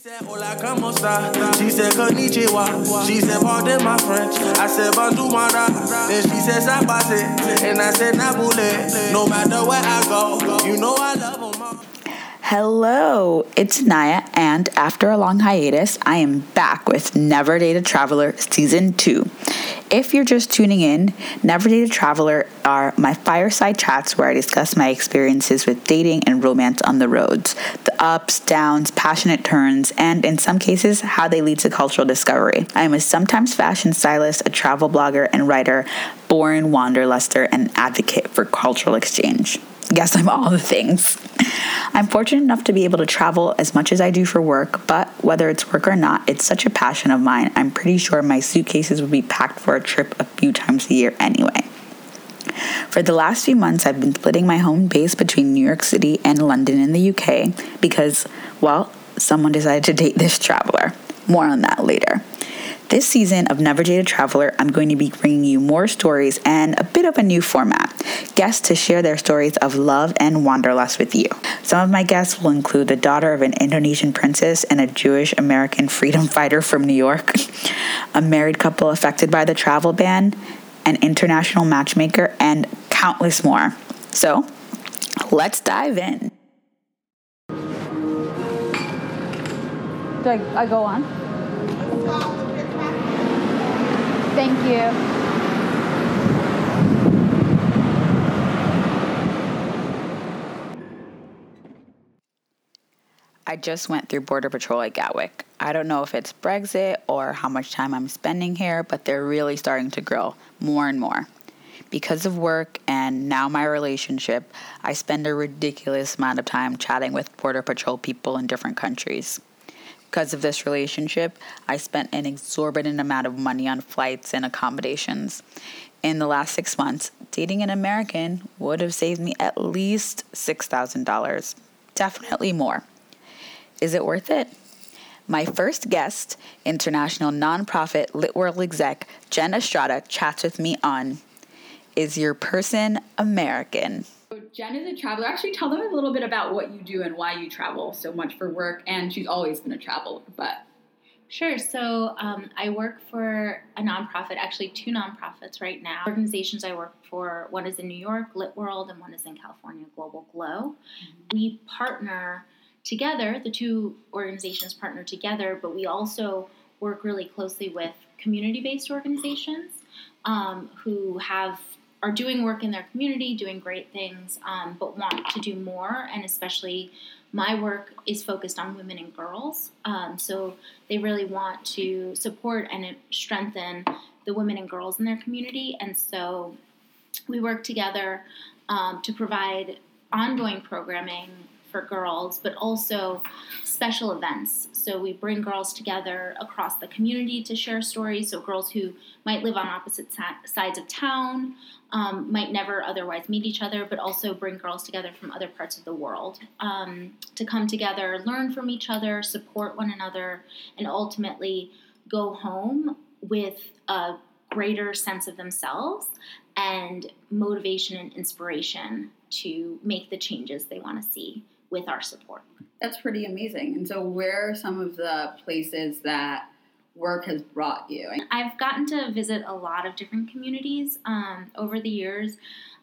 said, Hola, como esta? She said, Konnichiwa. She said, pardon my French. I said, Bonjour, mara. Then she said, Sabase. And I said, Nabule. No matter where I go, you know I love all. Hello, it's Naya, and after a long hiatus, I am back with Never Date a Traveler Season 2. If you're just tuning in, Never Date a Traveler are my fireside chats where I discuss my experiences with dating and romance on the roads, the ups, downs, passionate turns, and in some cases, how they lead to cultural discovery. I am a sometimes fashion stylist, a travel blogger, and writer, born wanderluster, and advocate for cultural exchange. Yes, I'm all the things. I'm fortunate enough to be able to travel as much as I do for work, but whether it's work or not, it's such a passion of mine. I'm pretty sure my suitcases would be packed for a trip a few times a year anyway. For the last few months, I've been splitting my home base between New York City and London in the UK because, well, someone decided to date this traveler. More on that later. This season of Never Date a Traveler, I'm going to be bringing you more stories and a bit of a new format. Guests to share their stories of love and wanderlust with you. Some of my guests will include the daughter of an Indonesian princess and a Jewish American freedom fighter from New York, a married couple affected by the travel ban, an international matchmaker, and countless more. So, let's dive in. Do I, I go on? Thank you. I just went through Border Patrol at Gatwick. I don't know if it's Brexit or how much time I'm spending here, but they're really starting to grow more and more. Because of work and now my relationship, I spend a ridiculous amount of time chatting with Border Patrol people in different countries. Because of this relationship, I spent an exorbitant amount of money on flights and accommodations. In the last six months, dating an American would have saved me at least $6,000. Definitely more. Is it worth it? My first guest, international nonprofit LitWorld exec Jen Estrada, chats with me on Is Your Person American? Jen is a traveler. Actually, tell them a little bit about what you do and why you travel so much for work. And she's always been a traveler, but Sure. So um, I work for a nonprofit, actually two nonprofits right now. Organizations I work for, one is in New York, LitWorld, and one is in California, Global Glow. We partner together, the two organizations partner together, but we also work really closely with community-based organizations um, who have are doing work in their community, doing great things, um, but want to do more. And especially, my work is focused on women and girls. Um, so they really want to support and strengthen the women and girls in their community. And so we work together um, to provide ongoing programming for girls, but also special events. So we bring girls together across the community to share stories. So girls who might live on opposite sides of town um, might never otherwise meet each other, but also bring girls together from other parts of the world um, to come together, learn from each other, support one another, and ultimately go home with a greater sense of themselves and motivation and inspiration to make the changes they want to see with our support. that's pretty amazing. And so, where are some of the places that work has brought you? I've gotten to visit a lot of different communities um, over the years.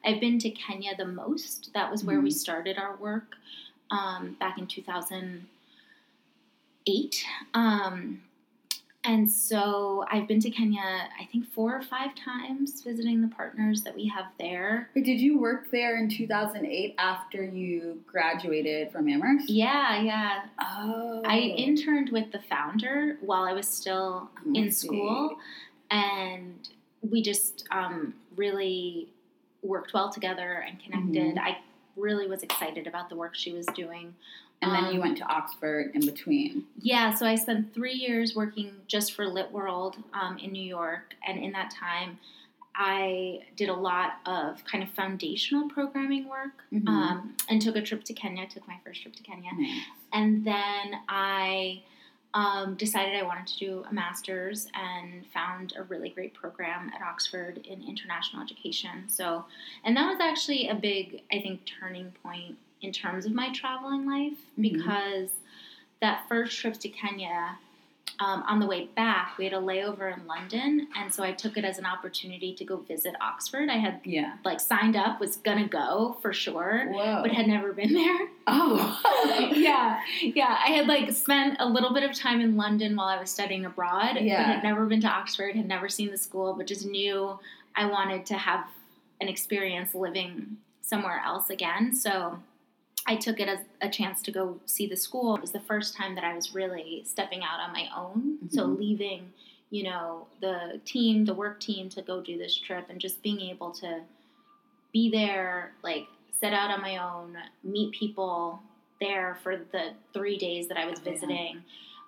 I've been to Kenya the most. That was where we started our work um, back in 2008. Um, and so I've been to Kenya, I think, four or five times visiting the partners that we have there. But did you work there in 2008 after you graduated from Amherst? Yeah, yeah. Oh. I interned with the founder while I was still Oh, in school, and we just um, really worked well together and connected. Mhm. I really was excited about the work she was doing. And then you Um, went to Oxford in between. Yeah, so I spent three years working just for LitWorld um, in New York, and in that time, I did a lot of kind of foundational programming work Mhm. um, and took a trip to Kenya. Took my first trip to Kenya, Nice. and then I um, decided I wanted to do a master's and found a really great program at Oxford in international education. So, and that was actually a big, I think, turning point in terms of my traveling life Mhm. because that first trip to Kenya, um, on the way back, we had a layover in London, and so I took it as an opportunity to go visit Oxford. I had Yeah. like signed up, was gonna go for sure, Whoa. but had never been there. oh. yeah, yeah. I had like spent a little bit of time in London while I was studying abroad, but Yeah. had never been to Oxford, had never seen the school, but just knew I wanted to have an experience living somewhere else again. So I took it as a chance to go see the school. It was the first time that I was really stepping out on my own. So Mhm. leaving, you know, the team, the work team to go do this trip and just being able to be there, like set out on my own, meet people there for the three days that I was Oh, yeah. visiting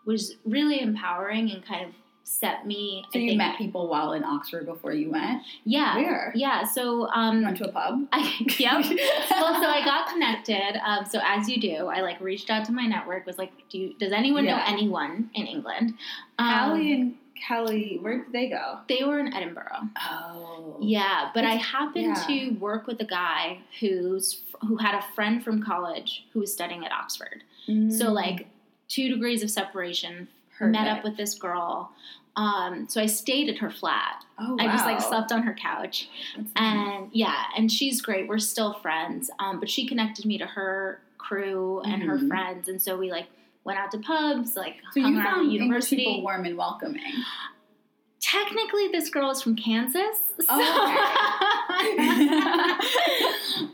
was really empowering and kind of set me. So I you think- met people while in Oxford before you went? Yeah. Where? Yeah. So, You um, went to a pub? I, yep. well, so I got connected. Um, so as you do, I like reached out to my network. Was like, do you, does anyone know anyone in England? Um, and Kelly, where did they go? They were in Edinburgh. Oh. Yeah, but I happened yeah. to work with a guy who's who had a friend from college who was studying at Oxford. So like two degrees of separation. Met up with this girl. Um, so I stayed at her flat. Oh, I just like slept on her couch. That's nice. And yeah, and she's great. We're still friends. Um, but she connected me to her crew and her Mhm. friends, and so we like went out to pubs, like So hung you around found the university. people warm and welcoming. Technically, this girl is from Kansas. So. Oh,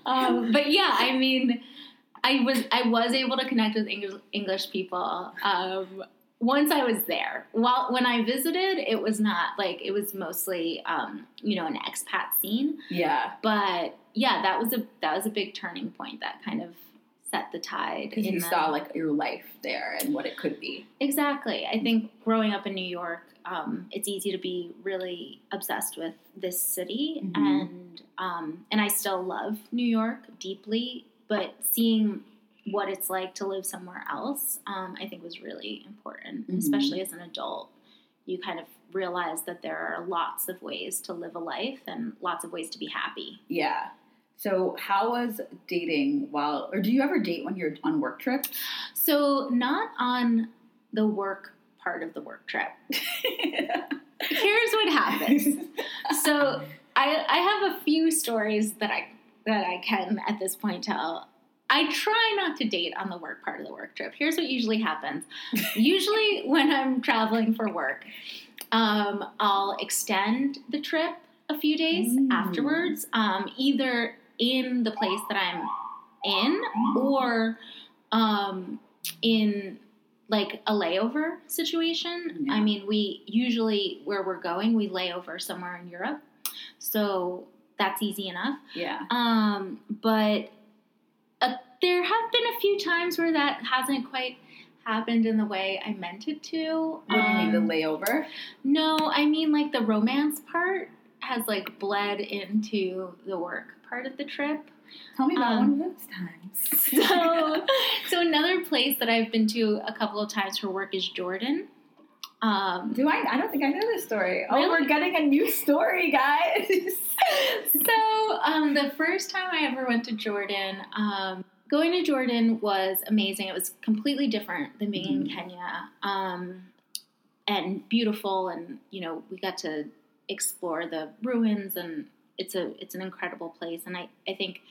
um, but yeah, I mean, I was I was able to connect with English English people. Um, once I was there, while when I visited, it was not like it was mostly um, you know an expat scene. Yeah. but yeah, that was a that was a big turning point that kind of set the tide. Because you the- saw like your life there and what it could be. exactly. I think growing up in New York, um, it's easy to be really obsessed with this city, Mhm. and um, and I still love New York deeply. But seeing what it's like to live somewhere else, um, I think was really important, Mhm. especially as an adult. You kind of realize that there are lots of ways to live a life and lots of ways to be happy. Yeah. So how was dating while or do you ever date when you're on work trips? So, not on the work part of the work trip. Here's what happens. So, I, I have a few stories that I that I can at this point tell. I try not to date on the work part of the work trip. Here's what usually happens. usually, when I'm traveling for work, um, I'll extend the trip a few days Mm. afterwards, um, either in the place that I'm in or um, in like a layover situation. Yeah. I mean, we usually where we're going, we lay over somewhere in Europe, so that's easy enough. yeah. Um, but uh, there have been a few times where that hasn't quite happened in the way I meant it to. What do you mean the Um, layover? no, I mean like the romance part has like bled into the work part of the trip. Tell me about um, one of those times. So, so another place that I've been to a couple of times for work is Jordan. Um, Do I? I don't think I know this story. Oh, we're getting a new story, guys. so um, the first time I ever went to Jordan, um, going to Jordan was amazing. It was completely different than being in Kenya, um, and beautiful. And you know, we got to explore the ruins, and it's a it's an incredible place. And I I think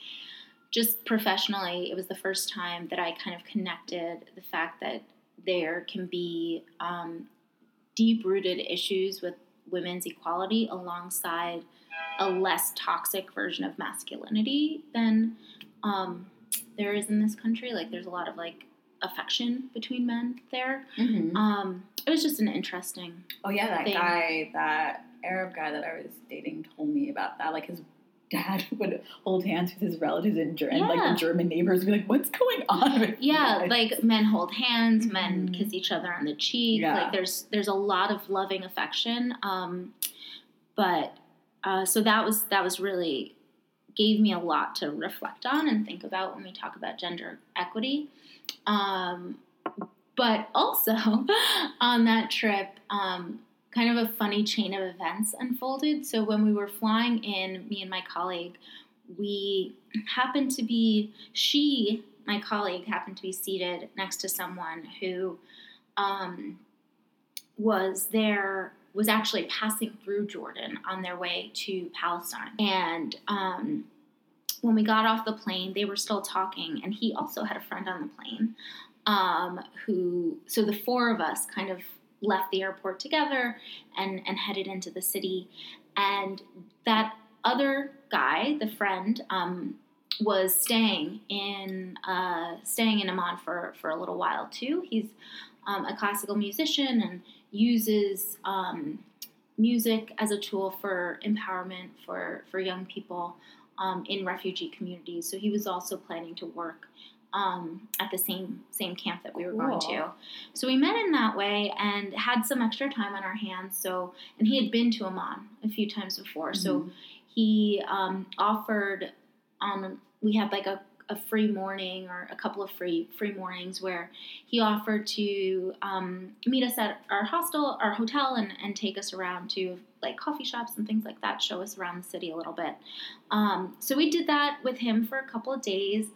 just professionally, it was the first time that I kind of connected the fact that there can be um, deep rooted issues with women's equality alongside a less toxic version of masculinity than um, there is in this country. Like, there's a lot of like affection between men there. Mhm. Um, it was just an interesting. Oh yeah, that thing. guy, that Arab guy that I was dating, told me about that. Like his dad would hold hands with his relatives in Germany, and like the German neighbors would be like, "What's going on?" With Yeah, guys?" like men hold hands, men Mhm. kiss each other on the cheek. Yeah. Like there's there's a lot of loving affection. Um, but uh, so that was that was really gave me a lot to reflect on and think about when we talk about gender equity. Um, but also on that trip, um, kind of a funny chain of events unfolded. So when we were flying in, me and my colleague, we happened to be she my colleague happened to be seated next to someone who um, was there was actually passing through Jordan on their way to Palestine. And um, when we got off the plane, they were still talking, and he also had a friend on the plane um, who, so the four of us kind of left the airport together and, and headed into the city. And that other guy, the friend, um, was staying in uh, staying in Amman for, for a little while too. He's um, a classical musician and uses um, music as a tool for empowerment for, for young people um, in refugee communities. So he was also planning to work um, at the same same camp that we were going to. So we met in that way and had some extra time on our hands. So and he had been to Amman a few times before. So he um, offered on we had like a, a free morning or a couple of free free mornings where he offered to um, meet us at our hostel our hotel and, and take us around to like coffee shops and things like that show us around the city a little bit um, so we did that with him for a couple of days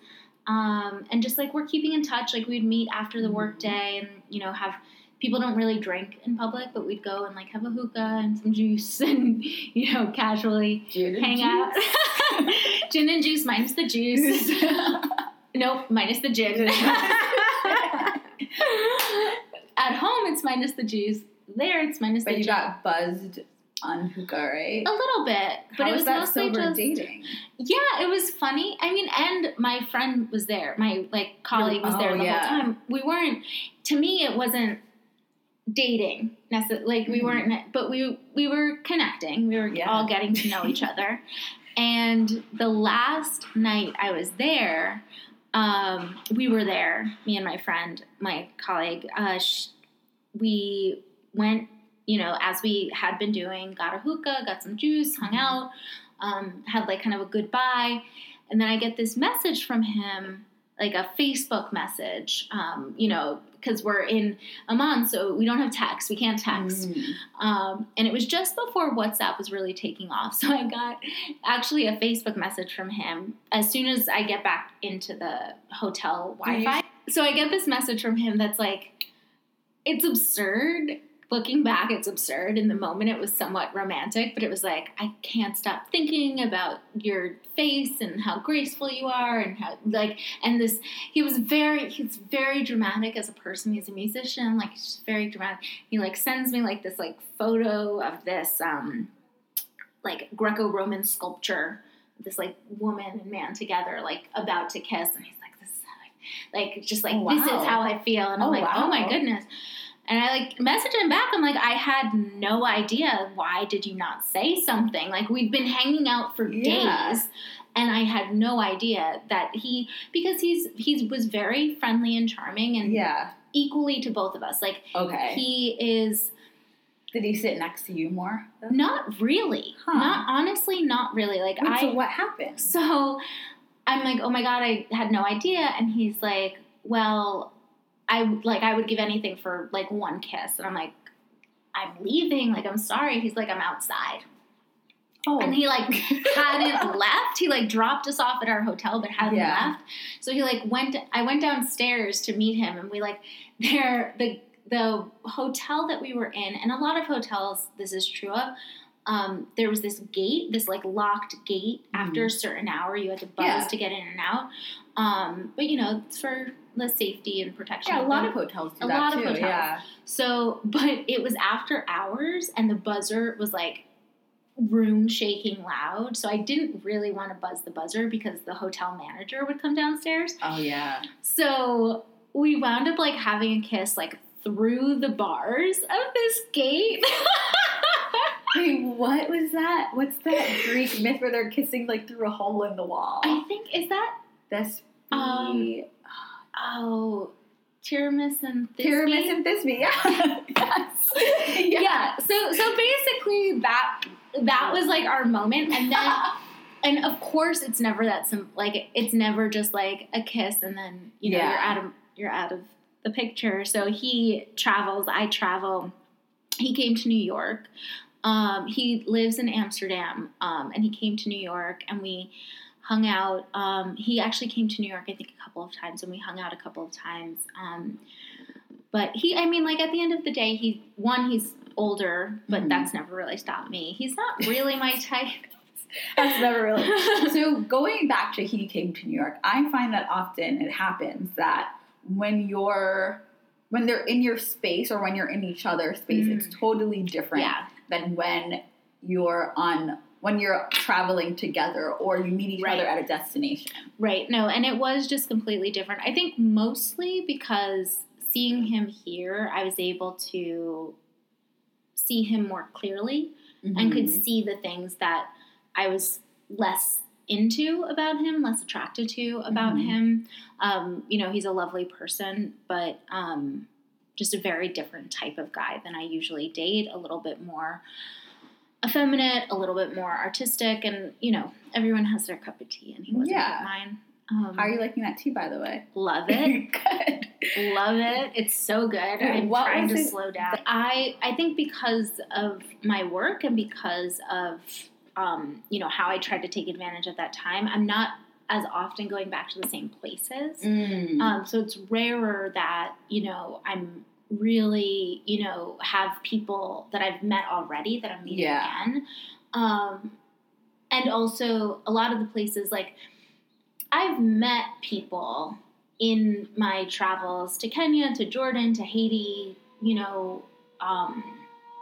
um, and just like we're keeping in touch like we'd meet after the work day and you know have people don't really drink in public but we'd go and like have a hookah and some juice and you know casually hang out. gin and juice minus the juice. nope, minus the gin. At home, it's minus the juice. There, it's minus But the you gin. got buzzed on hookah, right? a little bit, but How it was that mostly sober just dating? yeah. It was funny. I mean, and my friend was there. My like colleague was there oh, the yeah. whole time. We weren't. To me, it wasn't dating necessarily. Like we Mhm. weren't, but we we were connecting. We were Yeah. all getting to know each other. And the last night I was there, um, we were there. Me and my friend, my colleague. Uh, sh- we went, you know, as we had been doing, got a hookah, got some juice, hung Mhm. out, um, had like kind of a goodbye, and then I get this message from him, like a Facebook message, um, you know, because we're in Amman, so we don't have text, we can't text. Mm. Um, and it was just before WhatsApp was really taking off. So I got actually a Facebook message from him as soon as I get back into the hotel Wi Fi. So I get this message from him that's like, it's absurd. Looking back, it's absurd. In the moment, it was somewhat romantic, but it was like, I can't stop thinking about your face and how graceful you are, and how, like, and this, he was very, he's very dramatic as a person. He's a musician, like, he's just very dramatic. He, like, sends me, like, this, like, photo of this, um, like, Greco Roman sculpture, this, like, woman and man together, like, about to kiss, and he's like, this is how I, like, just like, Oh, this is how I feel. And I'm Oh, like, oh my goodness. And I like messaged him back. I'm like, I had no idea. Why did you not say something? Like we've been hanging out for Yeah. days, and I had no idea that he because he's he was very friendly and charming and Yeah. equally to both of us. Like Okay. he is Did he sit next to you more? though? not really, Huh. not honestly, not really. Like Wait, I so what happened? so I'm like, oh my god, I had no idea. And he's like, well, I like I would give anything for like one kiss. And I'm like, I'm leaving. Like I'm sorry. He's like, I'm outside. Oh, And he like hadn't left. He like dropped us off at our hotel, but hadn't Yeah. left. So he like went. I went downstairs to meet him, and we like there the the hotel that we were in, and a lot of hotels this is true of. Um, there was this gate, this like locked gate. After a certain hour, you had to buzz Mm-hmm. Yeah. to get in and out. Um, but you know, it's for the safety and protection. yeah, a lot them. of hotels do A that lot of too. hotels. Yeah. So, but it was after hours, and the buzzer was like room shaking loud. So I didn't really want to buzz the buzzer because the hotel manager would come downstairs. Oh yeah. So we wound up like having a kiss like through the bars of this gate. Wait, what was that? What's that Greek myth where they're kissing like through a hole in the wall? I think is that That's Um, oh Tiramis and Thisbe? Pyramus and Thisbe. Yeah. yes. yeah. So so basically that that was like our moment, and then and of course it's never that simple. Like it's never just like a kiss and then you know Yeah. you're out of you're out of the picture. So he travels, I travel. He came to New York. Um, he lives in Amsterdam, um, and he came to New York, and we hung out. Um, he actually came to New York, I think, a couple of times, and we hung out a couple of times. Um, but he, I mean, like at the end of the day, he one, he's older, but Mhm. that's never really stopped me. He's not really my type. That's never really. so going back to he came to New York, I find that often it happens that when you're when they're in your space or when you're in each other's space, it's totally different Yeah. than when you're on when you're traveling together or you meet each Right. other at a destination. Right. No, and it was just completely different. I think mostly because seeing him here, I was able to see him more clearly and could Mm-hmm. see the things that I was less into about him, less attracted to about Mhm. him. Um, you know, he's a lovely person, but um, just a very different type of guy than I usually date, a little bit more effeminate, a little bit more artistic, and you know, everyone has their cup of tea, and he wasn't Yeah. mine. Um, How are you liking that tea, by the way? Love it. Good. Love it. It's so good. I'm What trying to it- slow down. I I think because of my work and because of um, you know how I tried to take advantage of that time, I'm not as often going back to the same places. Mm. Um, so it's rarer that you know I'm really you know have people that I've met already that I'm meeting Yeah. again. Um, and also a lot of the places like I've met people in my travels to Kenya, to Jordan, to Haiti. You know, um,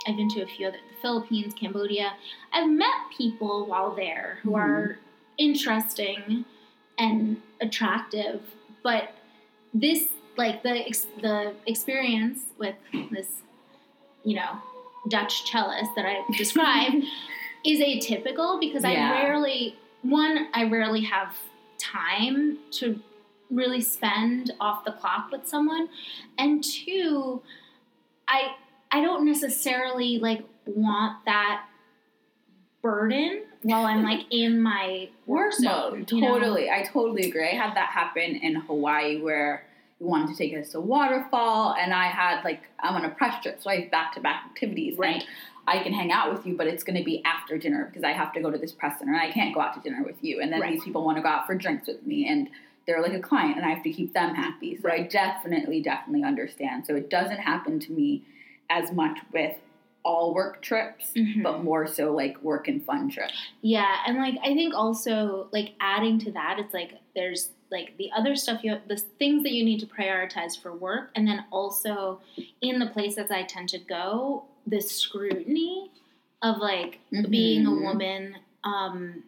I've been to a few other the Philippines, Cambodia. I've met people while there who Mhm. are interesting and attractive, but this like the ex- the experience with this, you know, Dutch cellist that I described is atypical because Yeah. I rarely one I rarely have time to really spend off the clock with someone and two I I don't necessarily like want that burden while I'm like in my work zone. mode. you know? Totally. I totally agree. I had that happen in Hawaii where we wanted to take us to waterfall and I had like I'm on a press trip, so I have back to back activities. and Right. I can hang out with you, but it's gonna be after dinner because I have to go to this press center and I can't go out to dinner with you. And then Right. these people want to go out for drinks with me and they're like a client and I have to keep them happy. So I definitely, definitely understand. So it doesn't happen to me as much with all work trips, Mhm. but more so like work and fun trips. Yeah, and like I think also like adding to that, it's like there's like the other stuff you the things that you need to prioritize for work, and then also in the places I tend to go, the scrutiny of like being a woman, um,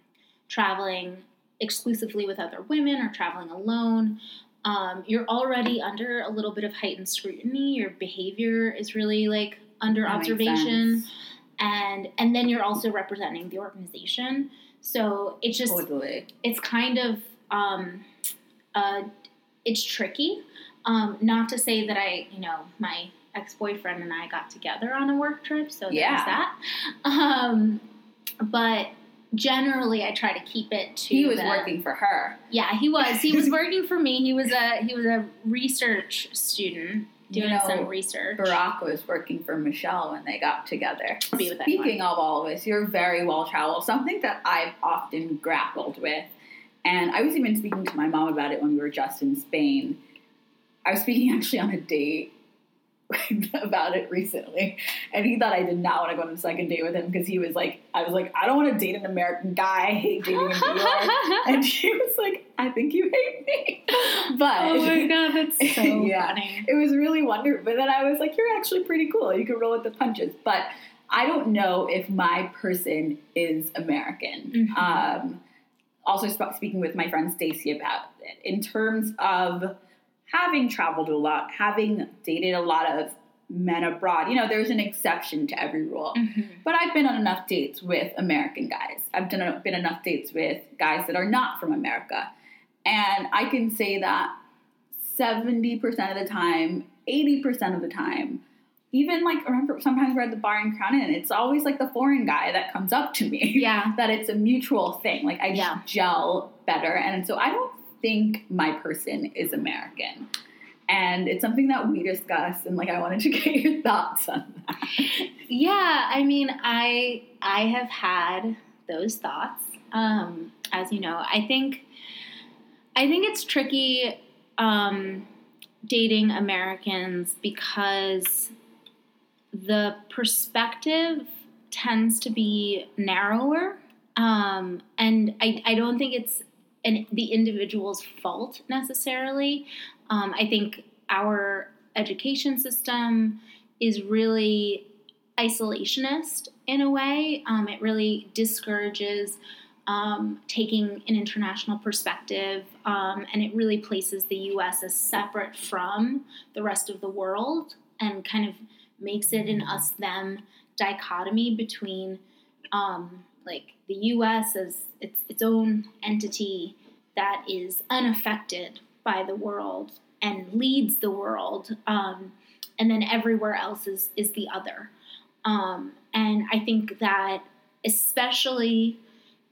traveling exclusively with other women or traveling alone. Um, you're already under a little bit of heightened scrutiny. Your behavior is really like under That observation and and then you're also representing the organization so it's just Totally. it's kind of um uh it's tricky um not to say that i you know my ex-boyfriend and i got together on a work trip so Yeah. there's that um but generally i try to keep it to He was the- working for her. yeah he was he was working for me he was a he was a research student You doing know, some research Barack was working for Michelle when they got together. Be with that Speaking of all of this, you're very well traveled. Something that I've often grappled with, and I was even speaking to my mom about it when we were just in Spain. I was speaking actually on a date about it recently, and he thought I did not want to go on a second date with him because he was like, I was like, I don't want to date an American guy. I hate dating in New York. and he was like, I think you hate me. But oh my god that's so Yeah. funny it was really wonderful. But then I was like, you're actually pretty cool. You can roll with the punches. But I don't know if my person is American. Mhm. Um, also, sp- speaking with my friend Stacy about it, in terms of having traveled a lot, having dated a lot of men abroad, you know, there's an exception to every rule. Mhm. But I've been on enough dates with American guys. I've done been enough dates with guys that are not from America. And I can say that 70% of the time, 80% of the time, even like I remember sometimes we're at the bar in Crown and it's always like the foreign guy that comes up to me. yeah that it's a mutual thing. Like I just Yeah. gel better. And so I don't think my person is American. And it's something that we discussed and like I wanted to get your thoughts on that. Yeah, I mean, I I have had those thoughts. Um, as you know, I think I think it's tricky um, dating Americans because the perspective tends to be narrower, um, and I, I don't think it's an, the individual's fault necessarily. Um, I think our education system is really isolationist in a way. Um, it really discourages um, taking an international perspective, um, and it really places the US as separate from the rest of the world and kind of makes it an us them dichotomy between um, like the US as its, its own entity that is unaffected by the world and leads the world, um, and then everywhere else is, is the other. Um, and I think that, especially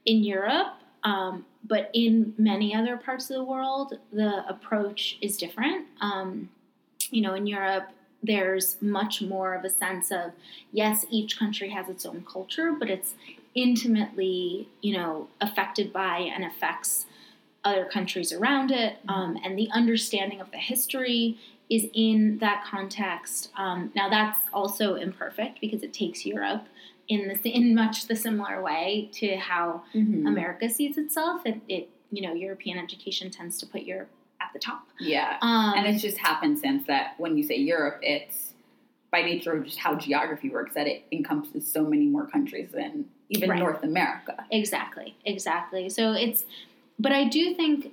in Europe, um, but in many other parts of the world, the approach is different. Um, you know, in Europe, there's much more of a sense of yes, each country has its own culture, but it's intimately, you know, affected by and affects other countries around it, um, and the understanding of the history is in that context. Um, now, that's also imperfect because it takes Europe in the in much the similar way to how Mm-hmm. America sees itself. It, it, you know, European education tends to put Europe at the top. Yeah. Um, and it's just happened since that when you say Europe, it's by nature of just how geography works that it encompasses so many more countries than even Right. North America. Exactly, exactly. So it's, but I do think,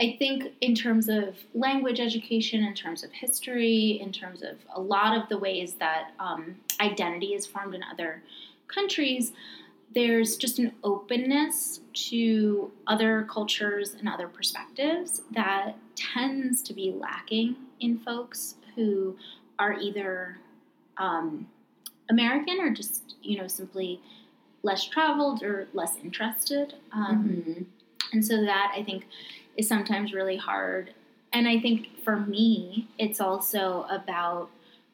I think in terms of language education, in terms of history, in terms of a lot of the ways that um, identity is formed in other countries, there's just an openness to other cultures and other perspectives that tends to be lacking in folks who are either um, American or just, you know, simply less traveled or less interested. Um, Mhm. and so that I think is sometimes really hard. And I think for me, it's also about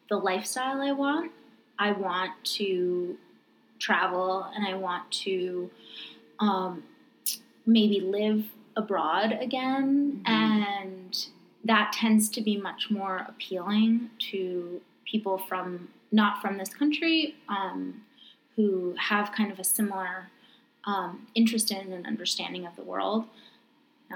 the lifestyle I want. I want to travel and I want to um, maybe live abroad again. Mhm. And that tends to be much more appealing to people from not from this country um, who have kind of a similar um, interest in and understanding of the world.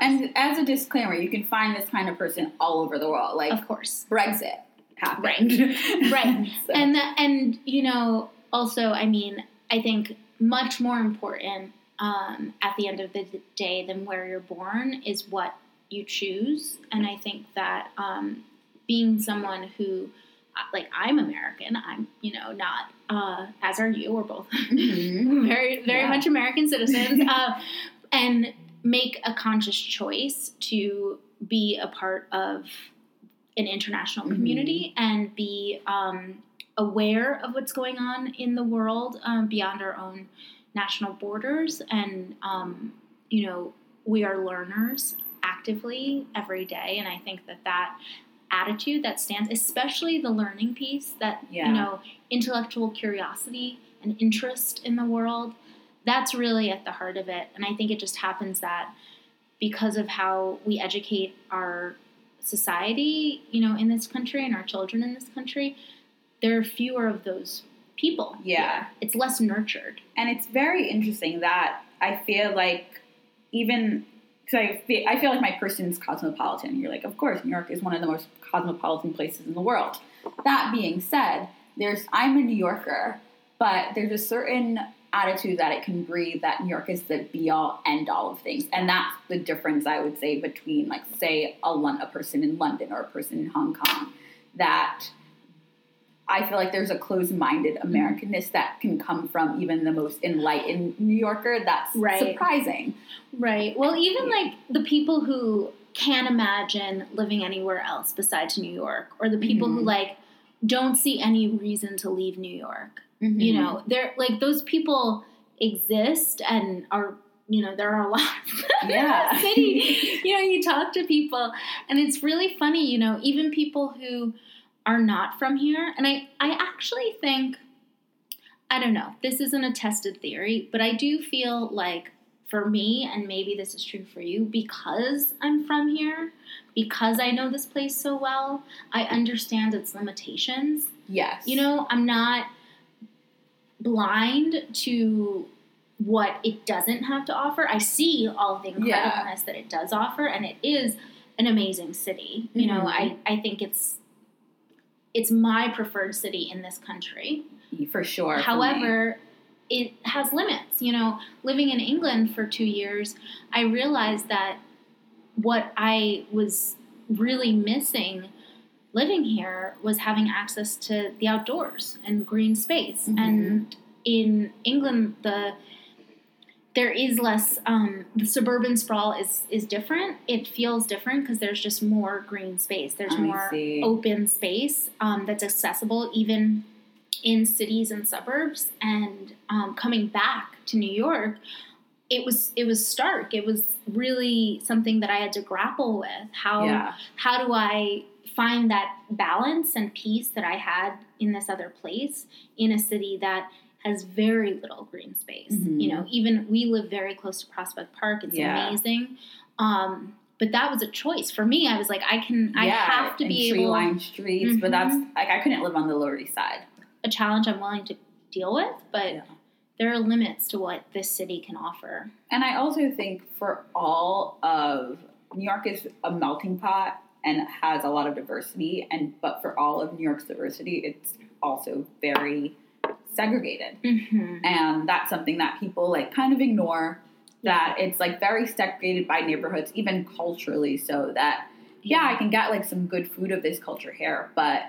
And as a disclaimer, you can find this kind of person all over the world. Like of course, Brexit happened. Right. Right. So- and the, and you know also I mean I think much more important um, at the end of the day than where you're born is what you choose, and I think that um, being someone who uh, like I'm American, I'm you know not uh, as are you. We're both Mhm. very very Yeah. much American citizens, uh, and make a conscious choice to be a part of an international Mhm. community and be um, aware of what's going on in the world um, beyond our own national borders. And um, you know, we are learners actively every day, and I think that that attitude that stands, especially the learning piece, that Yeah. you know, intellectual curiosity and interest in the world, that's really at the heart of it. And I think it just happens that because of how we educate our society, you know, in this country and our children in this country, there are fewer of those people. Yeah. It's less nurtured. And it's very interesting that I feel like even because I feel, I feel like my person's cosmopolitan. You're like, of course, New York is one of the most cosmopolitan places in the world. That being said, there's I'm a New Yorker, but there's a certain attitude that it can breed that New York is the be all end all of things, and that's the difference I would say between like say a a person in London or a person in Hong Kong that I feel like there's a closed-minded Americanness that can come from even the most enlightened New Yorker. That's Right. surprising. Right. Well, even like the people who can't imagine living anywhere else besides New York, or the people who Mhm. like don't see any reason to leave New York. You Mhm. know, they're like those people exist and are you know there are a lot of Yeah. city. You know, you talk to people, and it's really funny. You know, even people who are not from here, and I I actually think I don't know. This isn't a tested theory, but I do feel like for me, and maybe this is true for you, because I'm from here, because I know this place so well, I understand its limitations. Yes. You know, I'm not blind to what it doesn't have to offer. I see all the Yeah. that it does offer, and it is an amazing city. You know, Mhm. I, I think it's it's my preferred city in this country. for sure. for. However, it has limits. You know, living in England for two years, I realized that what I was really missing living here was having access to the outdoors and green space. Mhm. And in England, the there is less um, the suburban sprawl is is different. It feels different because there's just more green space. There's I more see. open space um, that's accessible even in cities and suburbs. And um, coming back to new york it was it was stark. It was really something that i had to grapple with. How yeah. how do I find that balance and peace that I had in this other place in a city that has very little green space? Mhm. You know, even we live very close to Prospect Park. It's Yeah. amazing. Um, but that was a choice for me. I was like, I can, I have to be tree able lined streets, but that's Mhm. like I couldn't live on the Lower East Side. a challenge I'm willing to deal with, but Yeah. there are limits to what this city can offer. And I also think for all of New York is a melting pot and has a lot of diversity, and but for all of New York's diversity, it's also very segregated, Mm-hmm. and that's something that people like kind of ignore. That it's like very segregated by neighborhoods, even culturally, so that yeah, I can get like some good food of this culture here, but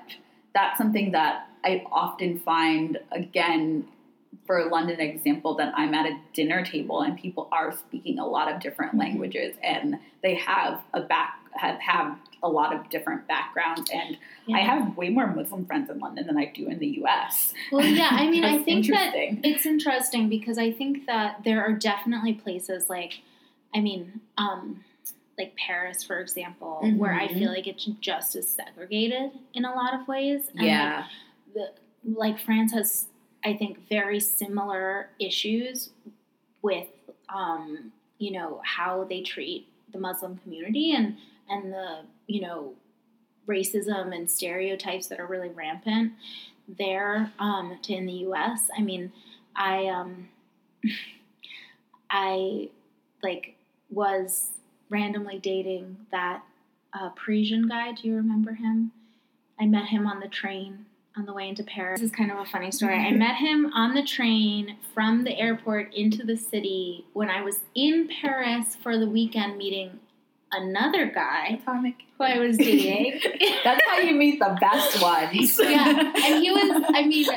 that's something that I often find again for a London example that I'm at a dinner table and people are speaking a lot of different Mhm. languages and they have a back have, have a lot of different backgrounds and I have way more Muslim friends in London than I do in the US. Well, yeah, I mean, I think that it's interesting because I think that there are definitely places like, I mean, um, like Paris, for example, where I Mhm. feel like it's just as segregated in a lot of ways. And, like, yeah. the, like France has, I think, very similar issues with, um, you know, how they treat the Muslim community and and the you know racism and stereotypes that are really rampant there um, to in the U.S. I mean, I um, I like was randomly dating that uh, Parisian guy. Do you remember him? I met him on the train on the way into Paris. This is kind of a funny story. I met him on the train from the airport into the city when I was in Paris for the weekend meeting another guy Atomic. who I was dating. That's how you meet the best ones. yeah, and he was. I mean,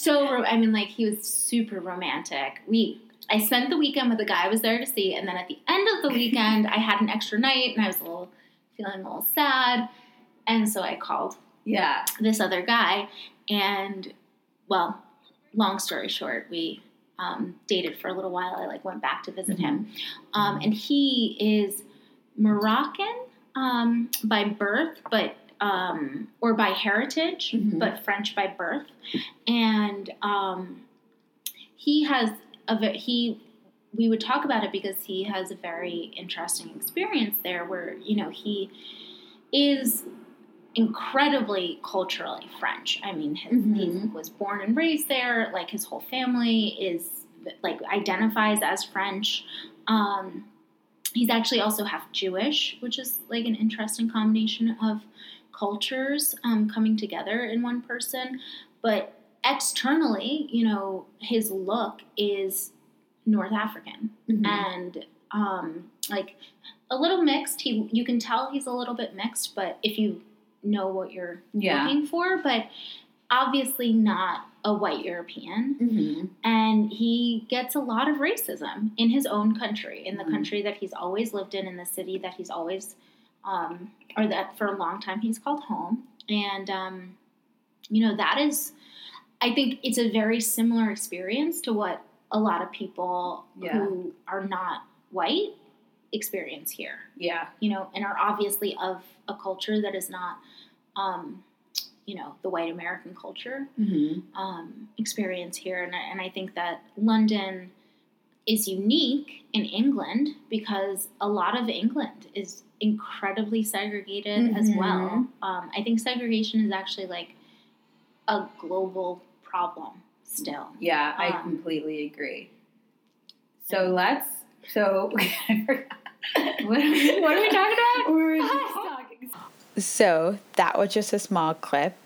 so. I mean, like he was super romantic. We. I spent the weekend with the guy I was there to see, and then at the end of the weekend, I had an extra night, and I was a little feeling a little sad, and so I called Yeah. this other guy, and well, long story short, we um, dated for a little while. I like went back to visit him, um, and he is Moroccan um, by birth, but um, or by heritage, Mhm. but French by birth, and um, he has a he. We would talk about it because he has a very interesting experience there, where you know he is incredibly culturally French. I mean, his, he was born and raised there. Like his whole family is like identifies as French. Um, he's actually also half Jewish, which is like an interesting combination of cultures um, coming together in one person. But externally, you know, his look is North African Mhm. and um, like a little mixed. He you can tell he's a little bit mixed, but if you know what you're Yeah. looking for, but obviously not a white European. Mhm. And he gets a lot of racism in his own country, in the Mhm. country that he's always lived in, in the city that he's always, um, or that for a long time he's called home. And, um, you know, that is, I think it's a very similar experience to what a lot of people Yeah. who are not white experience here Yeah. you know, and are obviously of a culture that is not, um, you know, the white American culture Mhm. um, experience here. And I, and I think that London is unique in England because a lot of England is incredibly segregated as Mhm. well. Um, I think segregation is actually like a global problem still. Yeah, I Um, completely agree. So let's. So What, are we- what are we talking about? We're- just talking. So that was just a small clip.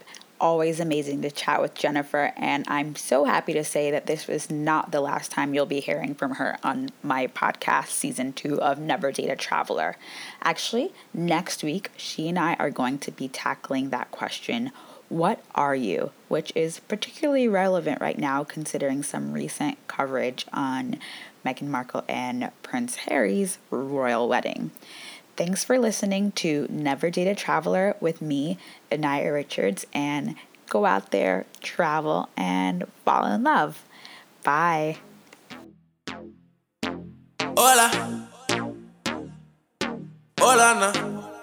Always amazing to chat with Jennifer, and I'm so happy to say that this was not the last time you'll be hearing from her on my podcast, season two of Never Date a Traveler. Actually, next week, she and I are going to be tackling that question What are you? which is particularly relevant right now considering some recent coverage on Meghan Markle and Prince Harry's royal wedding. Thanks for listening to Never Date a Traveler with me, Anaya Richards, and go out there, travel, and fall in love. Bye. Hola. Hola, na.